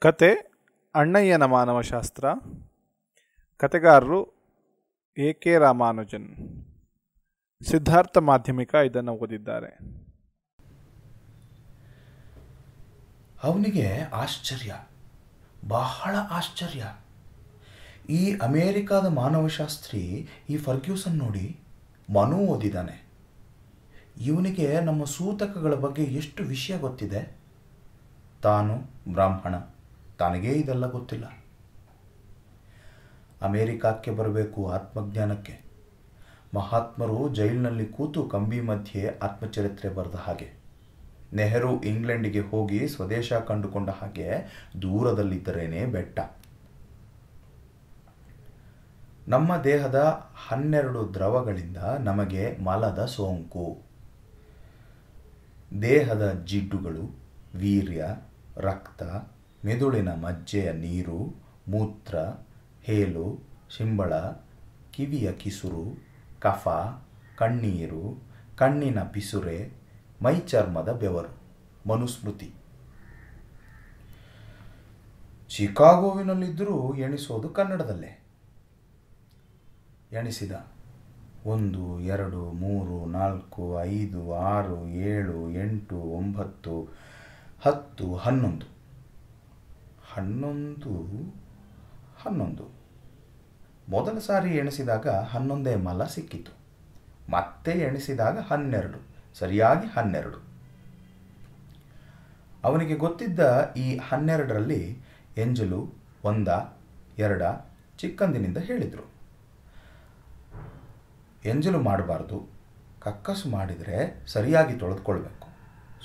ಕತೆ ಅಣ್ಣಯ್ಯನ ಮಾನವಶಾಸ್ತ್ರ ಕತೆಗಾರರು ಎ ಕೆ ರಾಮಾನುಜನ್. ಸಿದ್ಧಾರ್ಥ ಮಾಧ್ಯಮಿಕ ಇದನ್ನು ಓದಿದ್ದಾರೆ. ಅವನಿಗೆ ಆಶ್ಚರ್ಯ, ಬಹಳ ಆಶ್ಚರ್ಯ. ಈ ಅಮೇರಿಕಾದ ಮಾನವಶಾಸ್ತ್ರಿ ಈ ಫರ್ಗ್ಯೂಸನ್ ನೋಡಿ ಮನು ಓದಿದ್ದಾನೆ ಇವನಿಗೆ ನಮ್ಮ ಸೂತಕಗಳ ಬಗ್ಗೆ ಎಷ್ಟು ವಿಷಯ ಗೊತ್ತಿದೆ? ತಾನು ಬ್ರಾಹ್ಮಣ. ತನಗೇ ಇದೆಲ್ಲ ಗೊತ್ತಿಲ್ಲ. ಅಮೇರಿಕಾಕ್ಕೆ ಬರಬೇಕು ಆತ್ಮಜ್ಞಾನಕ್ಕೆ. ಮಹಾತ್ಮರು ಜೈಲಿನಲ್ಲಿ ಕೂತು ಕಂಬಿ ಮಧ್ಯೆ ಆತ್ಮಚರಿತ್ರೆ ಬರೆದ ಹಾಗೆ. ನೆಹರು ಇಂಗ್ಲೆಂಡಿಗೆ ಹೋಗಿ ಸ್ವದೇಶ ಕಂಡುಕೊಂಡ ಹಾಗೆ ದೂರದಲ್ಲಿದ್ದರೇನೆ ಬೆಟ್ಟ. ನಮ್ಮ ದೇಹದ ಹನ್ನೆರಡು ದ್ರವಗಳಿಂದ ನಮಗೆ ಮಲದ ಸೋಂಕು. ದೇಹದ ಜಿಡ್ಡುಗಳು, ವೀರ್ಯ, ರಕ್ತ ಮೆದುಳಿನ ಮಜ್ಜೆಯ ನೀರು, ಮೂತ್ರ, ಹೇಲು, ಶಿಂಬಳ, ಕಿವಿಯ ಕಿಸುರು, ಕಫ, ಕಣ್ಣೀರು, ಕಣ್ಣಿನ ಪಿಸುರೆ ಮೈಚರ್ಮದ ಬೆವರು, ಮನುಸ್ಮೃತಿ. ಚಿಕಾಗೋವಿನಲ್ಲಿದ್ದರೂ ಎಣಿಸೋದು ಕನ್ನಡದಲ್ಲೇ. ಎಣಿಸಿದ. ಒಂದು, ಎರಡು, ಮೂರು, ನಾಲ್ಕು, ಐದು, ಆರು, ಏಳು, ಎಂಟು, ಒಂಬತ್ತು, ಹತ್ತು, ಹನ್ನೊಂದು. ಹನ್ನೊಂದು ಹನ್ನೊಂದು. ಮೊದಲ ಸಾರಿ ಎಣಿಸಿದಾಗ ಹನ್ನೊಂದೇ ಮಲ ಸಿಕ್ಕಿತು. ಮತ್ತೆ ಎಣಿಸಿದಾಗ ಹನ್ನೆರಡು, ಸರಿಯಾಗಿ ಹನ್ನೆರಡು. ಅವನಿಗೆ ಗೊತ್ತಿದ್ದ ಈ ಹನ್ನೆರಡರಲ್ಲಿ ಎಂಜಲು ಒಂದ, ಎರಡ ಚಿಕ್ಕಂದಿನಿಂದ ಹೇಳಿದರು. ಎಂಜಲು ಮಾಡಬಾರ್ದು. ಕಕ್ಕಸು ಮಾಡಿದರೆ ಸರಿಯಾಗಿ ತೊಳೆದುಕೊಳ್ಬೇಕು.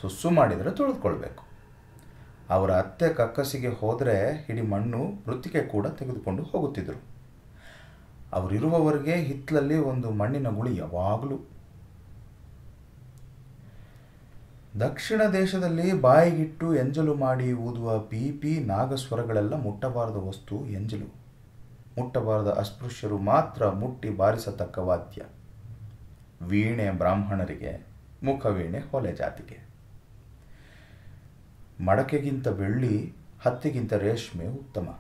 ಸುಸ್ಸು ಮಾಡಿದರೆ ತೊಳೆದುಕೊಳ್ಬೇಕು. ಅವರ ಅತ್ತೆ ಕಕ್ಕಸಿಗೆ ಹೋದರೆ ಹಿಡಿ ಮಣ್ಣು ಮೃತ್ತಿಕೆ ಕೂಡ ತೆಗೆದುಕೊಂಡು ಹೋಗುತ್ತಿದ್ದರು. ಅವರಿರುವವರಿಗೆ ಹಿತ್ತಲಲ್ಲಿ ಒಂದು ಮಣ್ಣಿನ ಗುಳಿ ಯಾವಾಗಲೂ. ದಕ್ಷಿಣ ದೇಶದಲ್ಲಿ ಬಾಯಿಗಿಟ್ಟು ಎಂಜಲು ಮಾಡಿ ಊದುವ ಪಿಪಿ ನಾಗಸ್ವರಗಳೆಲ್ಲ ಮುಟ್ಟಬಾರದ ವಸ್ತು ಎಂಜಲು. ಮುಟ್ಟಬಾರದ ಅಸ್ಪೃಶ್ಯರು ಮಾತ್ರ ಮುಟ್ಟಿ ಬಾರಿಸತಕ್ಕ ವಾದ್ಯ. ವೀಣೆ ಬ್ರಾಹ್ಮಣರಿಗೆ ಮುಖವೀಣೆ ಹೊಲೆ ಜಾತಿಗೆ. ಮಡಕೆಗಿಂತ ಬೆಳ್ಳಿ, ಹತ್ತಿಗಿಂತ ರೇಷ್ಮೆ ಉತ್ತಮ.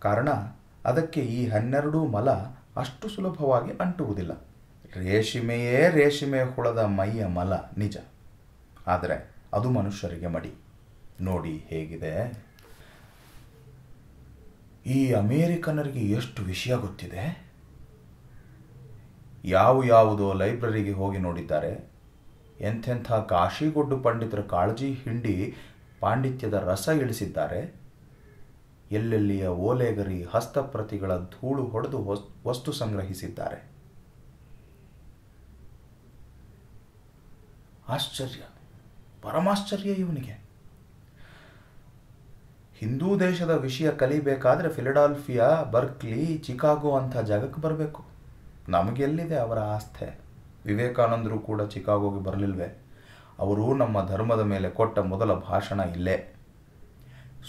ಕಾರಣ, ಅದಕ್ಕೆ ಈ ಹನ್ನೆರಡೂ ಮಲ ಅಷ್ಟು ಸುಲಭವಾಗಿ ಅಂಟುವುದಿಲ್ಲ. ರೇಷ್ಮೆಯೇ ರೇಷ್ಮೆ ಹುಳದ ಮೈಯ ಮಲ, ನಿಜ. ಆದರೆ ಅದು ಮನುಷ್ಯರಿಗೆ ಮಡಿ. ನೋಡಿ ಹೇಗಿದೆ. ಈ ಅಮೇರಿಕನರಿಗೆ ಎಷ್ಟು ವಿಷಯ ಗೊತ್ತಿದೆ? ಯಾವ ಯಾವುದೋ ಲೈಬ್ರರಿಗೆ ಹೋಗಿ ನೋಡಿದ್ದಾರೆ. ಎಂಥೆಂಥ ಕಾಶಿಗೊಡ್ಡು ಪಂಡಿತರ ಕಾಳಜಿ ಹಿಂಡಿ ಪಾಂಡಿತ್ಯದ ರಸ ಇಳಿಸಿದ್ದಾರೆ. ಎಲ್ಲೆಲ್ಲಿಯ ಓಲೆಗರಿ ಹಸ್ತಪ್ರತಿಗಳ ಧೂಳು ಹೊಡೆದು ವಸ್ತು ಸಂಗ್ರಹಿಸಿದ್ದಾರೆ. ಆಶ್ಚರ್ಯ. ಪರಮಾಶ್ಚರ್ಯ ಇವನಿಗೆ. ಹಿಂದೂ ದೇಶದ ವಿಷಯ ಕಲಿಬೇಕಾದ್ರೆ ಫಿಲಡಾಲ್ಫಿಯಾ, ಬರ್ಕ್ಲಿ, ಚಿಕಾಗೋ ಅಂಥ ಜಾಗಕ್ಕೆ ಬರಬೇಕು. ನಮಗೆಲ್ಲಿದೆ ಅವರ ಆಸ್ಥೆ? ವಿವೇಕಾನಂದರು ಕೂಡ ಚಿಕಾಗೋಗೆ ಬರಲಿಲ್ವೇ? ಅವರು ನಮ್ಮ ಧರ್ಮದ ಮೇಲೆ ಕೊಟ್ಟ ಮೊದಲ ಭಾಷಣ ಇಲ್ಲೇ.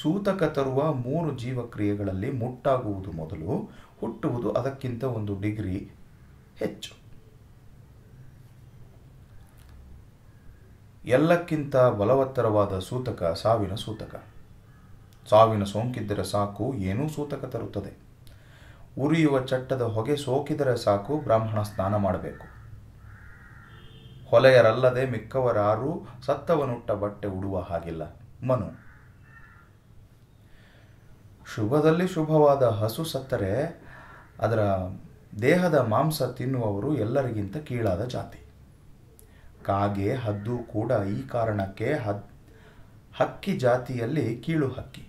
ಸೂತಕ ತರುವ ಮೂರು ಜೀವಕ್ರಿಯೆಗಳಲ್ಲಿ ಮುಟ್ಟಾಗುವುದು ಮೊದಲು, ಹುಟ್ಟುವುದು ಅದಕ್ಕಿಂತ ಒಂದು ಡಿಗ್ರಿ ಹೆಚ್ಚು. ಎಲ್ಲಕ್ಕಿಂತ ಬಲವತ್ತರವಾದ ಸೂತಕ ಸಾವಿನ ಸೂತಕ. ಸಾವಿನ ಸೋಂಕಿದ್ದರೆ ಸಾಕು, ಏನೂ ಸೂತಕ ತರುತ್ತದೆ. ಉರಿಯುವ ಚಟ್ಟದ ಹೊಗೆ ಸೋಕಿದರೆ ಸಾಕು, ಬ್ರಾಹ್ಮಣ ಸ್ನಾನ ಮಾಡಬೇಕು. ಹೊಲೆಯರಲ್ಲದೆ ಮಿಕ್ಕವರಾರೂ ಸತ್ತವನುಟ್ಟ ಬಟ್ಟೆ ಉಡುವ ಹಾಗಿಲ್ಲ. ಮನು. ಶುಭದಲ್ಲಿ ಶುಭವಾದ ಹಸು ಸತ್ತರೆ, ಅದರ ದೇಹದ ಮಾಂಸ ತಿನ್ನುವವರು ಎಲ್ಲರಿಗಿಂತ ಕೀಳಾದ ಜಾತಿ. ಕಾಗೆ, ಹದ್ದು ಕೂಡ ಈ ಕಾರಣಕ್ಕೆ ಹದ್, ಹಕ್ಕಿ ಜಾತಿಯಲ್ಲಿ ಕೀಳು ಹಕ್ಕಿ.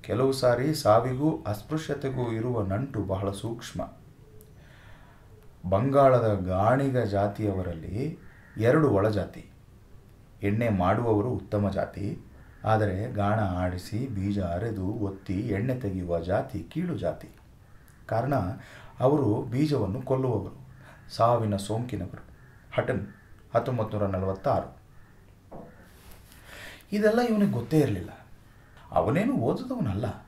ಕೆಲವು ಸಾರಿ ಸಾವಿಗೂ ಅಸ್ಪೃಶ್ಯತೆಗೂ ಇರುವ ನಂಟು ಬಹಳ ಸೂಕ್ಷ್ಮ. ಬಂಗಾಳದ ಗಾಣಿಗ ಜಾತಿಯವರಲ್ಲಿ ಎರಡು ಒಳಜಾತಿ ಎಣ್ಣೆ ಮಾಡುವವರು ಉತ್ತಮ ಜಾತಿ. ಆದರೆ ಗಾಣ ಆಡಿಸಿ ಬೀಜ ಅರೆದು ಒತ್ತಿ ಎಣ್ಣೆ ತೆಗೆಯುವ ಜಾತಿ ಕೀಳು ಜಾತಿ. ಕಾರಣ, ಅವರು ಬೀಜವನ್ನು ಕೊಲ್ಲುವವರು. ಸಾವಿನ ಸೋಂಕಿನವರು. ಹಟನ್ ಹತ್ತೊಂಬತ್ತು ನೂರ ನಲವತ್ತಾರು. ಇದೆಲ್ಲ ಇವನಿಗೆ ಗೊತ್ತೇ ಇರಲಿಲ್ಲ. ಅವನೇನು ಓದಿದವನಲ್ಲ.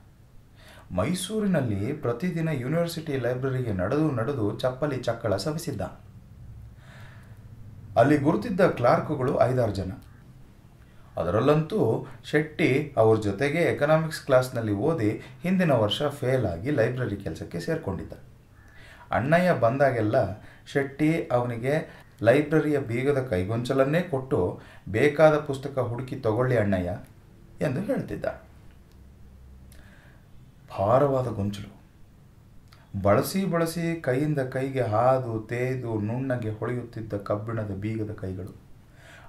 ಮೈಸೂರಿನಲ್ಲಿ ಪ್ರತಿದಿನ ಯೂನಿವರ್ಸಿಟಿ ಲೈಬ್ರರಿಗೆ ನಡೆದು ನಡೆದು ಚಪ್ಪಲಿ ಚಕ್ಕಳ ಸವಿಸಿದ್ದ. ಅಲ್ಲಿ ಗುರುತಿದ್ದ ಕ್ಲಾರ್ಕ್ಗಳು ಐದಾರು ಜನ. ಅದರಲ್ಲಂತೂ ಶೆಟ್ಟಿ ಅವ್ರ ಜೊತೆಗೆ ಎಕನಾಮಿಕ್ಸ್ ಕ್ಲಾಸ್ನಲ್ಲಿ ಓದಿ ಹಿಂದಿನ ವರ್ಷ ಫೇಲ್ ಆಗಿ ಲೈಬ್ರರಿ ಕೆಲಸಕ್ಕೆ ಸೇರಿಕೊಂಡಿದ್ದ. ಅಣ್ಣಯ್ಯ ಬಂದಾಗೆಲ್ಲ ಶೆಟ್ಟಿ ಅವನಿಗೆ ಲೈಬ್ರರಿಯ ಬೀಗದ ಕೈಗೊಂಚಲನ್ನೇ ಕೊಟ್ಟು ಬೇಕಾದ ಪುಸ್ತಕ ಹುಡುಕಿ ತಗೊಳ್ಳಿ ಅಣ್ಣಯ್ಯ ಎಂದು ಹೇಳ್ತಿದ್ದ. ಭಾರವಾದ ಗೊಂಚಲು. ಬಳಸಿ ಬಳಸಿ ಕೈಯಿಂದ ಕೈಗೆ ಹಾದು ತೇದು ನುಣ್ಣಗೆ ಹೊಳೆಯುತ್ತಿದ್ದ ಕಬ್ಬಿಣದ ಬೀಗದ ಕೈಗಳು.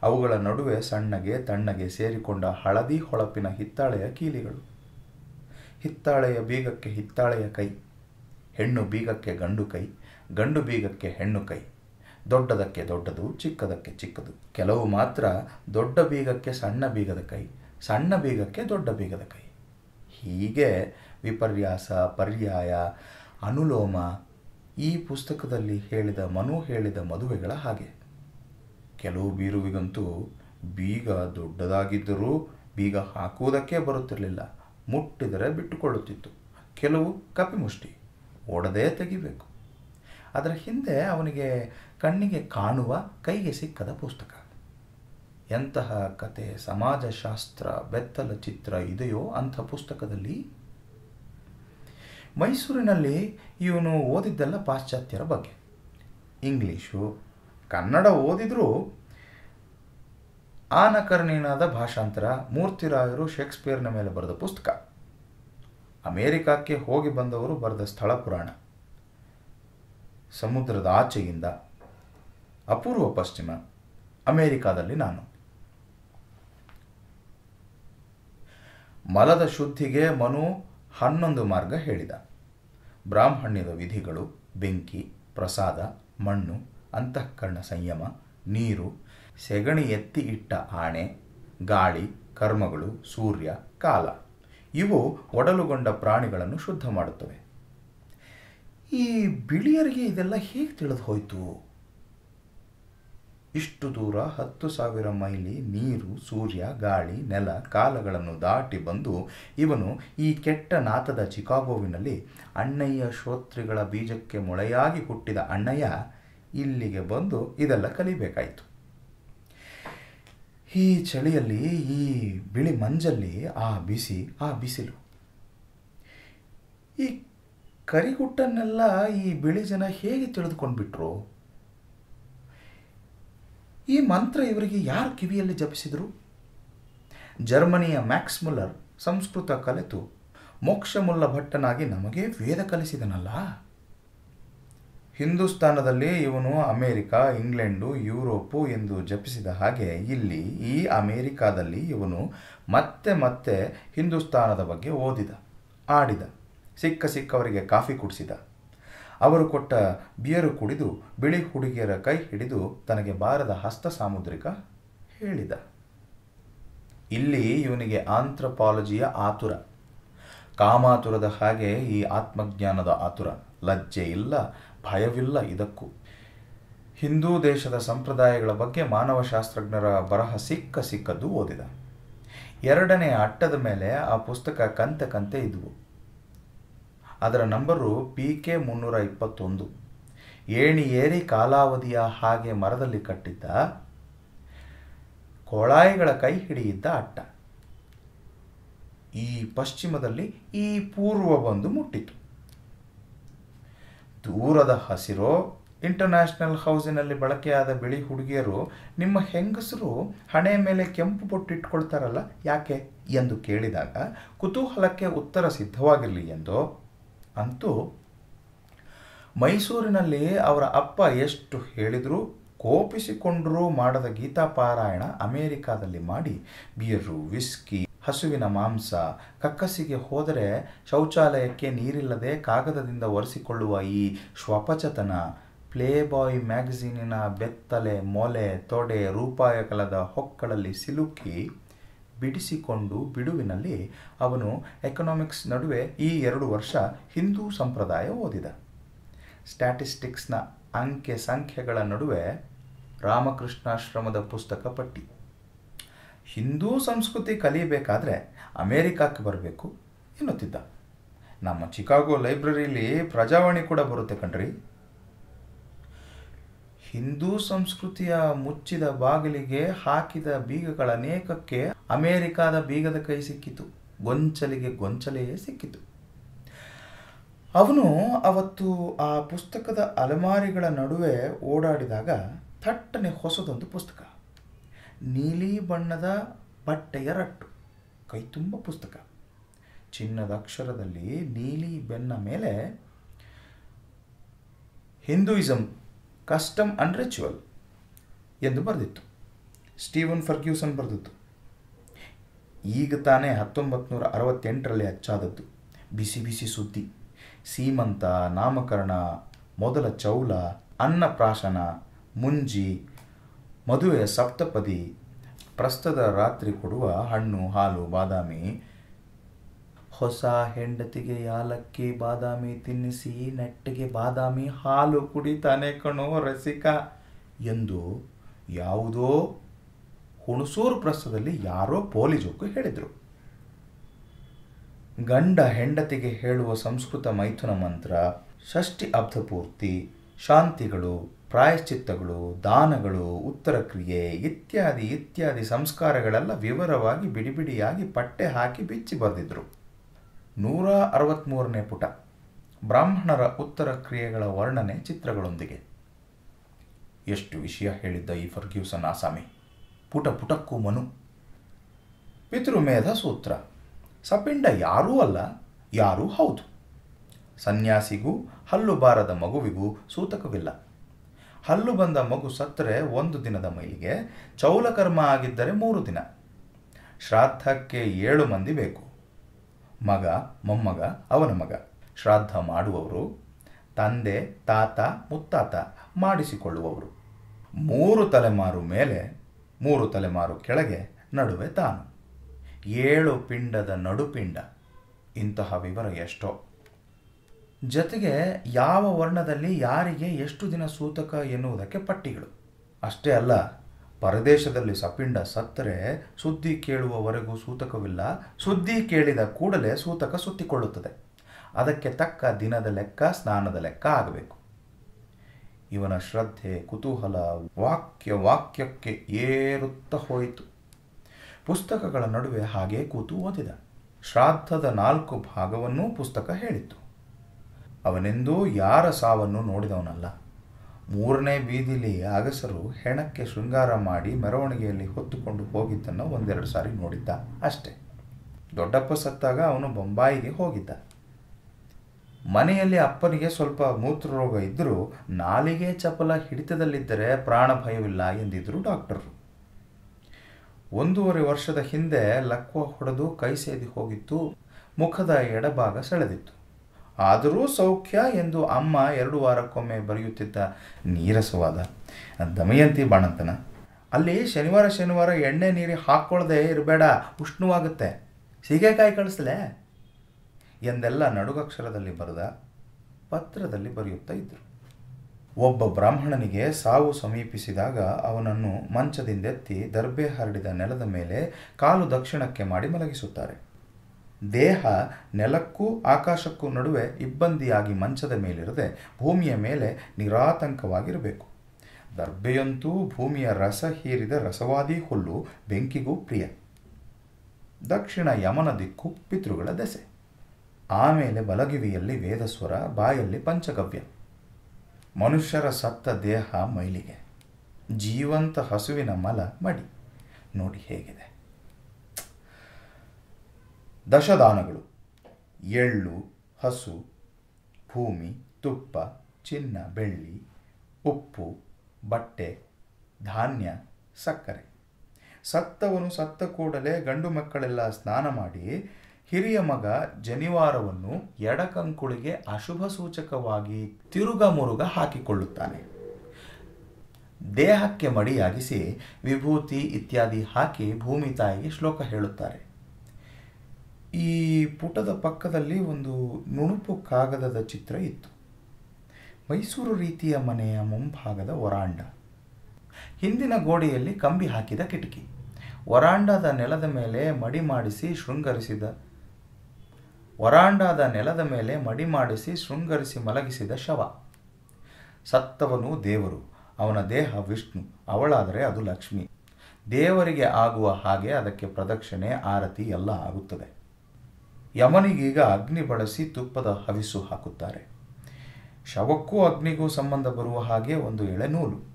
ಅವುಗಳ ನಡುವೆ ಸಣ್ಣಗೆ ತಣ್ಣಗೆ ಸೇರಿಕೊಂಡ ಹಳದಿ ಹೊಳಪಿನ ಹಿತ್ತಾಳೆಯ ಕೀಲಿಗಳು. ಹಿತ್ತಾಳೆಯ ಬೀಗಕ್ಕೆ ಹಿತ್ತಾಳೆಯ ಕೈ, ಹೆಣ್ಣು ಬೀಗಕ್ಕೆ ಗಂಡು ಕೈ, ಗಂಡು ಬೀಗಕ್ಕೆ ಹೆಣ್ಣು ಕೈ, ದೊಡ್ಡದಕ್ಕೆ ದೊಡ್ಡದು, ಚಿಕ್ಕದಕ್ಕೆ ಚಿಕ್ಕದು. ಕೆಲವು ಮಾತ್ರ ದೊಡ್ಡ ಬೀಗಕ್ಕೆ ಸಣ್ಣ ಬೀಗದ ಕೈ, ಸಣ್ಣ ಬೀಗಕ್ಕೆ ದೊಡ್ಡ ಬೀಗದ ಕೈ. ಹೀಗೆ ವಿಪರ್ಯಾಸ ಪರ್ಯಾಯ, ಅನುಲೋಮ ಈ ಪುಸ್ತಕದಲ್ಲಿ ಹೇಳಿದ ಮನು ಹೇಳಿದ ಮದುವೆಗಳ ಹಾಗೆ. ಕೆಲವು ಬೀರುವಿಗಂತೂ ಬೀಗ ದೊಡ್ಡದಾಗಿದ್ದರೂ ಬೀಗ ಹಾಕುವುದಕ್ಕೆ ಬರುತ್ತಿರಲಿಲ್ಲ. ಮುಟ್ಟಿದರೆ ಬಿಟ್ಟುಕೊಳ್ಳುತ್ತಿತ್ತು. ಕೆಲವು ಕಪಿಮುಷ್ಟಿ ಓಡದೇ ತೆಗಿಬೇಕು. ಅದರ ಹಿಂದೆ ಅವನಿಗೆ ಕಣ್ಣಿಗೆ ಕಾಣುವ ಕೈಗೆ ಸಿಕ್ಕದ ಪುಸ್ತಕ. ಎಂತಹ ಕತೆ, ಸಮಾಜಶಾಸ್ತ್ರ, ಬೆತ್ತಲ ಚಿತ್ರ ಇದೆಯೋ ಅಂಥ ಪುಸ್ತಕದಲ್ಲಿ ಮೈಸೂರಿನಲ್ಲಿ ಇವನು ಓದಿದ್ದೆಲ್ಲ ಪಾಶ್ಚಾತ್ಯರ ಬಗ್ಗೆ. ಇಂಗ್ಲೀಷು ಕನ್ನಡ ಓದಿದರೂ ಆನಕರ್ಣಿನಾದ ಭಾಷಾಂತರ, ಮೂರ್ತಿರಾಯರು ಶೇಕ್ಸ್ಪಿಯರ್ನ ಮೇಲೆ ಬರೆದ ಪುಸ್ತಕ. ಅಮೇರಿಕಾಕ್ಕೆ ಹೋಗಿ ಬಂದವರು ಬರೆದ ಸ್ಥಳ ಪುರಾಣ. ಸಮುದ್ರದ ಆಚೆಯಿಂದ, ಅಪೂರ್ವ ಪಶ್ಚಿಮ, ಅಮೇರಿಕಾದಲ್ಲಿ ನಾನು. ಮಲದ ಶುದ್ಧಿಗೆ ಮನು ಹನ್ನೊಂದು ಮಾರ್ಗ ಹೇಳಿದ. ಬ್ರಾಹ್ಮಣ್ಯದ ವಿಧಿಗಳು, ಬೆಂಕಿ, ಪ್ರಸಾದ, ಮಣ್ಣು, ಅಂತಃಕರಣ ಸಂಯಮ, ನೀರು, ಸೆಗಣಿ ಎತ್ತಿ ಇಟ್ಟ ಆಣೆ, ಗಾಳಿ, ಕರ್ಮಗಳು, ಸೂರ್ಯ, ಕಾಲ. ಇವು ಒಡಲುಗೊಂಡ ಪ್ರಾಣಿಗಳನ್ನು ಶುದ್ಧ ಮಾಡುತ್ತವೆ. ಈ ಬಿಳಿಯರಿಗೆ ಇದೆಲ್ಲ ಹೇಗೆ ತಿಳಿದು ಹೋಯಿತು? ಇಷ್ಟು ದೂರ ಹತ್ತು ಸಾವಿರ ಮೈಲಿ ನೀರು, ಸೂರ್ಯ, ಗಾಳಿ, ನೆಲ, ಕಾಲಗಳನ್ನು ದಾಟಿ ಬಂದು ಇವನು ಈ ಕೆಟ್ಟ ನಾತದ ಚಿಕಾಗೋವಿನಲ್ಲಿ ಅಣ್ಣಯ್ಯ ಶ್ರೋತ್ರಿಗಳ ಬೀಜಕ್ಕೆ ಮೊಳೆಯಾಗಿ ಹುಟ್ಟಿದ ಅಣ್ಣಯ್ಯ ಇಲ್ಲಿಗೆ ಬಂದು ಇದೆಲ್ಲ ಕಲಿಬೇಕಾಯಿತು. ಈ ಚಳಿಯಲ್ಲಿ, ಈ ಬಿಳಿ ಮಂಜಲ್ಲಿ, ಆ ಬಿಸಿ, ಆ ಬಿಸಿಲು. ಈ ಕರಿಗುಟ್ಟನ್ನೆಲ್ಲ ಈ ಬಿಳಿ ಜನ ಹೇಗೆ ತಿಳಿದುಕೊಂಡ್ಬಿಟ್ರು? ಈ ಮಂತ್ರ ಇವರಿಗೆ ಯಾರು ಕಿವಿಯಲ್ಲಿ ಜಪಿಸಿದರು? ಜರ್ಮನಿಯ ಮ್ಯಾಕ್ಸ್ ಮುಲ್ಲರ್ ಸಂಸ್ಕೃತ ಕಲಿತು ಮೋಕ್ಷಮುಲ್ಲ ಭಟ್ಟನಾಗಿ ನಮಗೆ ವೇದ ಕಲಿಸಿದನಲ್ಲ. ಹಿಂದೂಸ್ತಾನದಲ್ಲಿ ಇವನು ಅಮೇರಿಕ, ಇಂಗ್ಲೆಂಡು, ಯುರೋಪು ಎಂದು ಜಪಿಸಿದ ಹಾಗೆ ಇಲ್ಲಿ ಈ ಅಮೇರಿಕಾದಲ್ಲಿ ಇವನು ಮತ್ತೆ ಮತ್ತೆ ಹಿಂದೂಸ್ತಾನದ ಬಗ್ಗೆ ಓದಿದ, ಆಡಿದ, ಸಿಕ್ಕ ಸಿಕ್ಕವರಿಗೆ ಕಾಫಿ ಕುಡಿಸಿದ. ಅವರು ಕೊಟ್ಟ ಬಿಯರು ಕುಡಿದು ಬಿಳಿ ಹುಡುಗಿಯರ ಕೈ ಹಿಡಿದು ತನಗೆ ಬಾರದ ಹಸ್ತ ಸಾಮುದ್ರಿಕ ಹೇಳಿದ. ಇಲ್ಲಿ ಇವನಿಗೆ ಆಂಥ್ರಪಾಲಜಿಯ ಆತುರ. ಕಾಮಾತುರದ ಹಾಗೆ ಈ ಆತ್ಮಜ್ಞಾನದ ಆತುರ. ಲಜ್ಜೆ ಇಲ್ಲ, ಭಯವಿಲ್ಲ ಇದಕ್ಕೂ. ಹಿಂದೂ ದೇಶದ ಸಂಪ್ರದಾಯಗಳ ಬಗ್ಗೆ ಮಾನವಶಾಸ್ತ್ರಜ್ಞರ ಬರಹ ಸಿಕ್ಕ ಸಿಕ್ಕದ್ದು ಓದಿದ. ಎರಡನೇ ಅಟ್ಟದ ಮೇಲೆ ಆ ಪುಸ್ತಕ ಕಂತೆ ಕಂತೆ ಇದ್ವು. ಅದರ ನಂಬರು ಪಿ ಕೆ ಮುನ್ನೂರ ಇಪ್ಪತ್ತೊಂದು. ಏಣಿ ಏರಿ ಕಾಲಾವಧಿಯ ಹಾಗೆ ಮರದಲ್ಲಿ ಕಟ್ಟಿದ್ದ ಕೊಳಾಯಿಗಳ ಕೈ ಹಿಡಿಯಿದ್ದ ಅಟ್ಟ. ಈ ಪಶ್ಚಿಮದಲ್ಲಿ ಈ ಪೂರ್ವ ಬಂದು ಮುಟ್ಟಿತು. ದೂರದ ಹಸಿರೋ ಇಂಟರ್ನ್ಯಾಷನಲ್ ಹೌಸಿನಲ್ಲಿ ಬಳಕೆಯಾದ ಬಿಳಿ ಹುಡುಗಿಯರು ನಿಮ್ಮ ಹೆಂಗಸರು ಹಣೆ ಮೇಲೆ ಕೆಂಪು ಬೊಟ್ಟಿಟ್ಕೊಳ್ತಾರಲ್ಲ ಯಾಕೆ ಎಂದು ಕೇಳಿದಾಗ ಕುತೂಹಲಕ್ಕೆ ಉತ್ತರ ಸಿದ್ಧವಾಗಿರಲಿ ಎಂದೋ ಅಂತೂ ಮೈಸೂರಿನಲ್ಲಿ ಅವರ ಅಪ್ಪ ಎಷ್ಟು ಹೇಳಿದರೂ, ಕೋಪಿಸಿಕೊಂಡರೂ ಮಾಡದ ಗೀತಾ ಪಾರಾಯಣ ಅಮೇರಿಕಾದಲ್ಲಿ ಮಾಡಿ ಬಿಯರು, ವಿಸ್ಕಿ, ಹಸುವಿನ ಮಾಂಸ, ಕಕ್ಕಸಿಗೆ ಹೋದರೆ ಶೌಚಾಲಯಕ್ಕೆ ನೀರಿಲ್ಲದೆ ಕಾಗದದಿಂದ ಒರೆಸಿಕೊಳ್ಳುವ ಈ ಶ್ವಪಚತನ, ಪ್ಲೇಬಾಯ್ ಮ್ಯಾಗಝೀನಿನ ಬೆತ್ತಲೆ, ಮೊಲೆ, ತೊಡೆ ರೂಪಾಯ ಕಲದ ಹೊಕ್ಕಳಲ್ಲಿ ಸಿಲುಕಿ ಬಿಡಿಸಿಕೊಂಡು ಬಿಡುವಿನಲ್ಲಿ ಅವನು ಎಕನಾಮಿಕ್ಸ್ ನಡುವೆ ಈ ಎರಡು ವರ್ಷ ಹಿಂದೂ ಸಂಪ್ರದಾಯ ಓದಿದ. ಸ್ಟ್ಯಾಟಿಸ್ಟಿಕ್ಸ್ನ ಅಂಕೆ ಸಂಖ್ಯೆಗಳ ನಡುವೆ ರಾಮಕೃಷ್ಣಾಶ್ರಮದ ಪುಸ್ತಕ ಪಟ್ಟಿ. ಹಿಂದೂ ಸಂಸ್ಕೃತಿ ಕಲಿಯಬೇಕಾದ್ರೆ ಅಮೇರಿಕಾಕ್ಕೆ ಬರಬೇಕು ಎನ್ನುತ್ತಿದ್ದ. ನಮ್ಮ ಚಿಕಾಗೋ ಲೈಬ್ರರಿಲಿ ಪ್ರಜಾವಾಣಿ ಕೂಡ ಬರುತ್ತೆ ಕಣ್ರಿ. ಹಿಂದೂ ಸಂಸ್ಕೃತಿಯ ಮುಚ್ಚಿದ ಬಾಗಿಲಿಗೆ ಹಾಕಿದ ಬೀಗಗಳ ಅನೇಕಕ್ಕೆ ಅಮೇರಿಕಾದ ಬೀಗದ ಕೈ ಸಿಕ್ಕಿತು. ಗೊಂಚಲಿಗೆ ಗೊಂಚಲೆಯೇ ಸಿಕ್ಕಿತು. ಅವನು ಅವತ್ತು ಆ ಪುಸ್ತಕದ ಅಲೆಮಾರಿಗಳ ನಡುವೆ ಓಡಾಡಿದಾಗ ಥಟ್ಟನೆ ಹೊಸದೊಂದು ಪುಸ್ತಕ. ನೀಲಿ ಬಣ್ಣದ ಬಟ್ಟೆಯ ರಟ್ಟು. ಕೈ ತುಂಬ ಪುಸ್ತಕ. ಚಿನ್ನದ ಅಕ್ಷರದಲ್ಲಿ ನೀಲಿ ಬೆನ್ನ ಮೇಲೆ ಹಿಂದೂಯಿಸಮ್ ಕಸ್ಟಮ್ ಅಂಡ್ ರಿಚುವಲ್ ಎಂದು ಬರೆದಿತ್ತು. Steven Ferguson ಬರೆದಿತ್ತು. ಈಗ ತಾನೇ ಹತ್ತೊಂಬತ್ತು ನೂರ ಅರವತ್ತೆಂಟರಲ್ಲಿ ಅಚ್ಚಾದದ್ದು. ಬಿಸಿ ಬಿಸಿ ಸುದ್ದಿ. ಸೀಮಂತ, ನಾಮಕರಣ, ಮೊದಲ ಚೌಲ, ಅನ್ನಪ್ರಾಶನ, ಮುಂಜಿ, ಮದುವೆಯ ಸಪ್ತಪದಿ ಪ್ರಸ್ತದ ರಾತ್ರಿ ಕೊಡುವ ಹಣ್ಣು, ಹಾಲು, ಬಾದಾಮಿ, ಹೊಸ ಹೆಂಡತಿಗೆ ಯಾಲಕ್ಕಿ, ಬಾದಾಮಿ ತಿನ್ನಿಸಿ, ನೆಟ್ಟಿಗೆ ಬಾದಾಮಿ ಹಾಲು ಕುಡಿತಾನೆ ಕಣೋ ರಸಿಕ ಎಂದು ಯಾವುದೋ ಹುಣಸೂರು ಪ್ರಸ್ತದಲ್ಲಿ ಯಾರೋ ಪೋಲಿ ಜೋಕು ಹೇಳಿದರು. ಗಂಡ ಹೆಂಡತಿಗೆ ಹೇಳುವ ಸಂಸ್ಕೃತ ಮೈಥುನ ಮಂತ್ರ, ಷಷ್ಠಿ ಅಬ್ಧಪೂರ್ತಿ, ಶಾಂತಿಗಳು, ಪ್ರಾಯಶ್ಚಿತ್ತಗಳು, ದಾನಗಳು, ಉತ್ತರ ಕ್ರಿಯೆ ಇತ್ಯಾದಿ ಇತ್ಯಾದಿ ಸಂಸ್ಕಾರಗಳೆಲ್ಲ ವಿವರವಾಗಿ ಬಿಡಿಬಿಡಿಯಾಗಿ ಪಟ್ಟೆ ಹಾಕಿ ಬಿಚ್ಚಿ ಬರೆದಿದ್ರು. ನೂರ ಅರವತ್ತ್ಮೂರನೇ ಪುಟ, ಬ್ರಾಹ್ಮಣರ ಉತ್ತರ ಕ್ರಿಯೆಗಳ ವರ್ಣನೆ ಚಿತ್ರಗಳೊಂದಿಗೆ. ಎಷ್ಟು ವಿಷಯ ಹೇಳಿದ್ದ ಈ ಫರ್ಗ್ಯೂಸನ್, ಆಸಾಮಿ? ಪುಟ ಪುಟಕ್ಕೂ ಮನು. ಪಿತೃಮೇಧ ಸೂತ್ರ. ಸಪಿಂಡ ಯಾರೂ ಅಲ್ಲ, ಯಾರೂ ಹೌದು. ಸನ್ಯಾಸಿಗೂ, ಹಲ್ಲು ಬಾರದ ಮಗುವಿಗೂ ಸೂತಕವಿಲ್ಲ. ಹಲ್ಲು ಬಂದ ಮಗು ಸತ್ತರೆ ಒಂದು ದಿನದ ಮೈಲಿಗೆ, ಚೌಲಕರ್ಮ ಆಗಿದ್ದರೆ ಮೂರು ದಿನ. ಶ್ರಾದ್ದಕ್ಕೆ ಏಳು ಮಂದಿ ಬೇಕು. ಮಗ, ಮೊಮ್ಮಗ, ಅವನ ಮಗ. ಶ್ರಾದ್ದ ಮಾಡುವವರು, ತಂದೆ, ತಾತ, ಮುತ್ತಾತ ಮಾಡಿಸಿಕೊಳ್ಳುವವರು. ಮೂರು ತಲೆಮಾರು ಮೇಲೆ ಮೂರು ತಲೆಮಾರು ಕೆಳಗೆ, ನಡುವೆ ತಾನು. ಏಳು ಪಿಂಡದ ನಡುಪಿಂಡ. ಇಂತಹ ವಿವರ ಎಷ್ಟೋ. ಜೊತೆಗೆ ಯಾವ ವರ್ಣದಲ್ಲಿ ಯಾರಿಗೆ ಎಷ್ಟು ದಿನ ಸೂತಕ ಎನ್ನುವುದಕ್ಕೆ ಪಟ್ಟಿಗಳು. ಅಷ್ಟೇ ಅಲ್ಲ, ಪರದೇಶದಲ್ಲಿ ಸಪಿಂಡ ಸತ್ತರೆ ಸುದ್ದಿ ಕೇಳುವವರೆಗೂ ಸೂತಕವಿಲ್ಲ, ಸುದ್ದಿ ಕೇಳಿದ ಕೂಡಲೇ ಸೂತಕ ಸುತ್ತಿಕೊಳ್ಳುತ್ತದೆ. ಅದಕ್ಕೆ ತಕ್ಕ ದಿನದ ಲೆಕ್ಕ, ಸ್ನಾನದ ಲೆಕ್ಕ ಆಗಬೇಕು. ಇವನ ಶ್ರದ್ಧೆ, ಕುತೂಹಲ, ವಾಕ್ಯ, ವಾಕ್ಯಕ್ಕೆ ಏರುತ್ತಾ ಹೋಯಿತು. ಪುಸ್ತಕಗಳ ನಡುವೆ ಹಾಗೇ ಕೂತು ಓದಿದ. ಶ್ರಾದ್ದದ ನಾಲ್ಕು ಭಾಗವನ್ನೂ ಪುಸ್ತಕ ಹೇಳಿತ್ತು ಅವನೆಂದೂ ಯಾರ ಸಾವನ್ನು ನೋಡಿದವನಲ್ಲ. ಮೂರನೇ ಬೀದಿಲಿ ಅಗಸರು ಹೆಣಕ್ಕೆ ಶೃಂಗಾರ ಮಾಡಿ ಮೆರವಣಿಗೆಯಲ್ಲಿ ಹೊತ್ತುಕೊಂಡು ಹೋಗಿದ್ದನ್ನು ಒಂದೆರಡು ಸಾರಿ ನೋಡಿದ್ದ ಅಷ್ಟೆ. ದೊಡ್ಡಪ್ಪ ಸತ್ತಾಗ ಅವನು ಬೊಂಬಾಯಿಗೆ ಹೋಗಿದ್ದ. ಮನೆಯಲ್ಲಿ ಅಪ್ಪನಿಗೆ ಸ್ವಲ್ಪ ಮೂತ್ರರೋಗ ಇದ್ದರೂ ನಾಲಿಗೆ ಚಪಲ ಹಿಡಿತದಲ್ಲಿದ್ದರೆ ಪ್ರಾಣ ಭಯವಿಲ್ಲ ಎಂದಿದ್ದರು ಡಾಕ್ಟರು. ಒಂದೂವರೆ ವರ್ಷದ ಹಿಂದೆ ಲಕ್ವ ಹೊಡೆದು ಕೈ ಸೇದಿ ಹೋಗಿತ್ತು, ಮುಖದ ಎಡಭಾಗ ಸೆಳೆದಿತ್ತು. ಆದರೂ ಸೌಖ್ಯ ಎಂದು ಅಮ್ಮ ಎರಡು ವಾರಕ್ಕೊಮ್ಮೆ ಬರೆಯುತ್ತಿದ್ದ ನೀರಸವಾದ ದಮಯಂತಿ ಬಾಣಂತನ. ಅಲ್ಲಿ ಶನಿವಾರ ಶನಿವಾರ ಎಣ್ಣೆ ನೀರಿ ಹಾಕ್ಕೊಳ್ಳದೆ ಇರಬೇಡ, ಉಷ್ಣವಾಗುತ್ತೆ. ಸೀಗೆಕಾಯಿ ಕಳಿಸ್ಲೆ? ಎಂದೆಲ್ಲ ನಡುಗಕ್ಷರದಲ್ಲಿ ಬರೆದ ಪತ್ರದಲ್ಲಿ ಬರೆಯುತ್ತಾ ಇದ್ದರು ಒಬ್ಬ ಬ್ರಾಹ್ಮಣನಿಗೆ ಸಾವು ಸಮೀಪಿಸಿದಾಗ ಅವನನ್ನು ಮಂಚದಿಂದೆತ್ತಿ ದರ್ಬೆ ಹರಡಿದ ನೆಲದ ಮೇಲೆ ಕಾಲು ದಕ್ಷಿಣಕ್ಕೆ ಮಾಡಿ ಮಲಗಿಸುತ್ತಾರೆ. ದೇಹ ನೆಲಕ್ಕೂ ಆಕಾಶಕ್ಕೂ ನಡುವೆ ಇಬ್ಬಂದಿಯಾಗಿ ಮಂಚದ ಮೇಲಿರದೆ ಭೂಮಿಯ ಮೇಲೆ ನಿರಾತಂಕವಾಗಿರಬೇಕು. ದರ್ಬೆಯಂತೂ ಭೂಮಿಯ ರಸ ಹೀರಿದ ರಸವಾದಿ ಹುಲ್ಲು ಬೆಂಕಿಗೂ ಪ್ರಿಯ. ದಕ್ಷಿಣ ಯಮನ ದಿಕ್ಕು ಪಿತೃಗಳ ದೆಸೆ. ಆಮೇಲೆ ಬಲಗಿವಿಯಲ್ಲಿ ವೇದಸ್ವರ, ಬಾಯಲ್ಲಿ ಪಂಚಗವ್ಯ. ಮನುಷ್ಯರ ಸತ್ತ ದೇಹ ಮೈಲಿಗೆ. ಜೀವಂತ ಹಸುವಿನ ಮಲ ಮಡಿ. ನೋಡಿ ಹೇಗಿದೆ. ದಶದಾನಗಳು. ಎಳ್ಳು, ಹಸು, ಭೂಮಿ, ತುಪ್ಪ, ಚಿನ್ನ, ಬೆಳ್ಳಿ, ಉಪ್ಪು, ಬಟ್ಟೆ, ಧಾನ್ಯ, ಸಕ್ಕರೆ. ಸತ್ತವನು ಸತ್ತ ಕೂಡಲೇ ಗಂಡು ಮಕ್ಕಳೆಲ್ಲ ಸ್ನಾನ ಮಾಡಿ ಹಿರಿಯ ಮಗ ಜನಿವಾರವನ್ನು ಎಡಕಂಕುಳಿಗೆ ಅಶುಭ ಸೂಚಕವಾಗಿ ತಿರುಗ ಮುರುಗ ಹಾಕಿಕೊಳ್ಳುತ್ತಾನೆ. ದೇಹಕ್ಕೆ ಮಡಿಯಾಗಿಸಿ ವಿಭೂತಿ ಇತ್ಯಾದಿ ಹಾಕಿ ಭೂಮಿ ತಾಯಿಗೆ ಶ್ಲೋಕ ಹೇಳುತ್ತಾರೆ. ಈ ಪುಟದ ಪಕ್ಕದಲ್ಲಿ ಒಂದು ನುಣುಪು ಕಾಗದದ ಚಿತ್ರ ಇತ್ತು. ಮೈಸೂರು ರೀತಿಯ ಮನೆಯ ಮುಂಭಾಗದ ವರಾಂಡ. ಹಿಂದಿನ ಗೋಡೆಯಲ್ಲಿ ಕಂಬಿ ಹಾಕಿದ ಕಿಟಕಿ. ವರಾಂಡದ ನೆಲದ ಮೇಲೆ ಮಡಿ ಮಾಡಿಸಿ ಶೃಂಗರಿಸಿದ ವರಾಂಡಾದ ನೆಲದ ಮೇಲೆ ಮಡಿ ಮಾಡಿಸಿ ಶೃಂಗರಿಸಿ ಮಲಗಿಸಿದ ಶವ. ಸತ್ತವನು ದೇವರು, ಅವನ ದೇಹ ವಿಷ್ಣು, ಅವಳಾದರೆ ಅದು ಲಕ್ಷ್ಮಿ. ದೇವರಿಗೆ ಆಗುವ ಹಾಗೆ ಅದಕ್ಕೆ ಪ್ರದಕ್ಷಿಣೆ, ಆರತಿ ಎಲ್ಲ ಆಗುತ್ತದೆ. ಯಮನಿಗೀಗ ಅಗ್ನಿ ಬಳಸಿ ತುಪ್ಪದ ಹವಿಸು ಹಾಕುತ್ತಾರೆ. ಶವಕ್ಕೂ ಅಗ್ನಿಗೂ ಸಂಬಂಧ ಬರುವ ಹಾಗೆ ಒಂದು ಎಳೆನೂಲು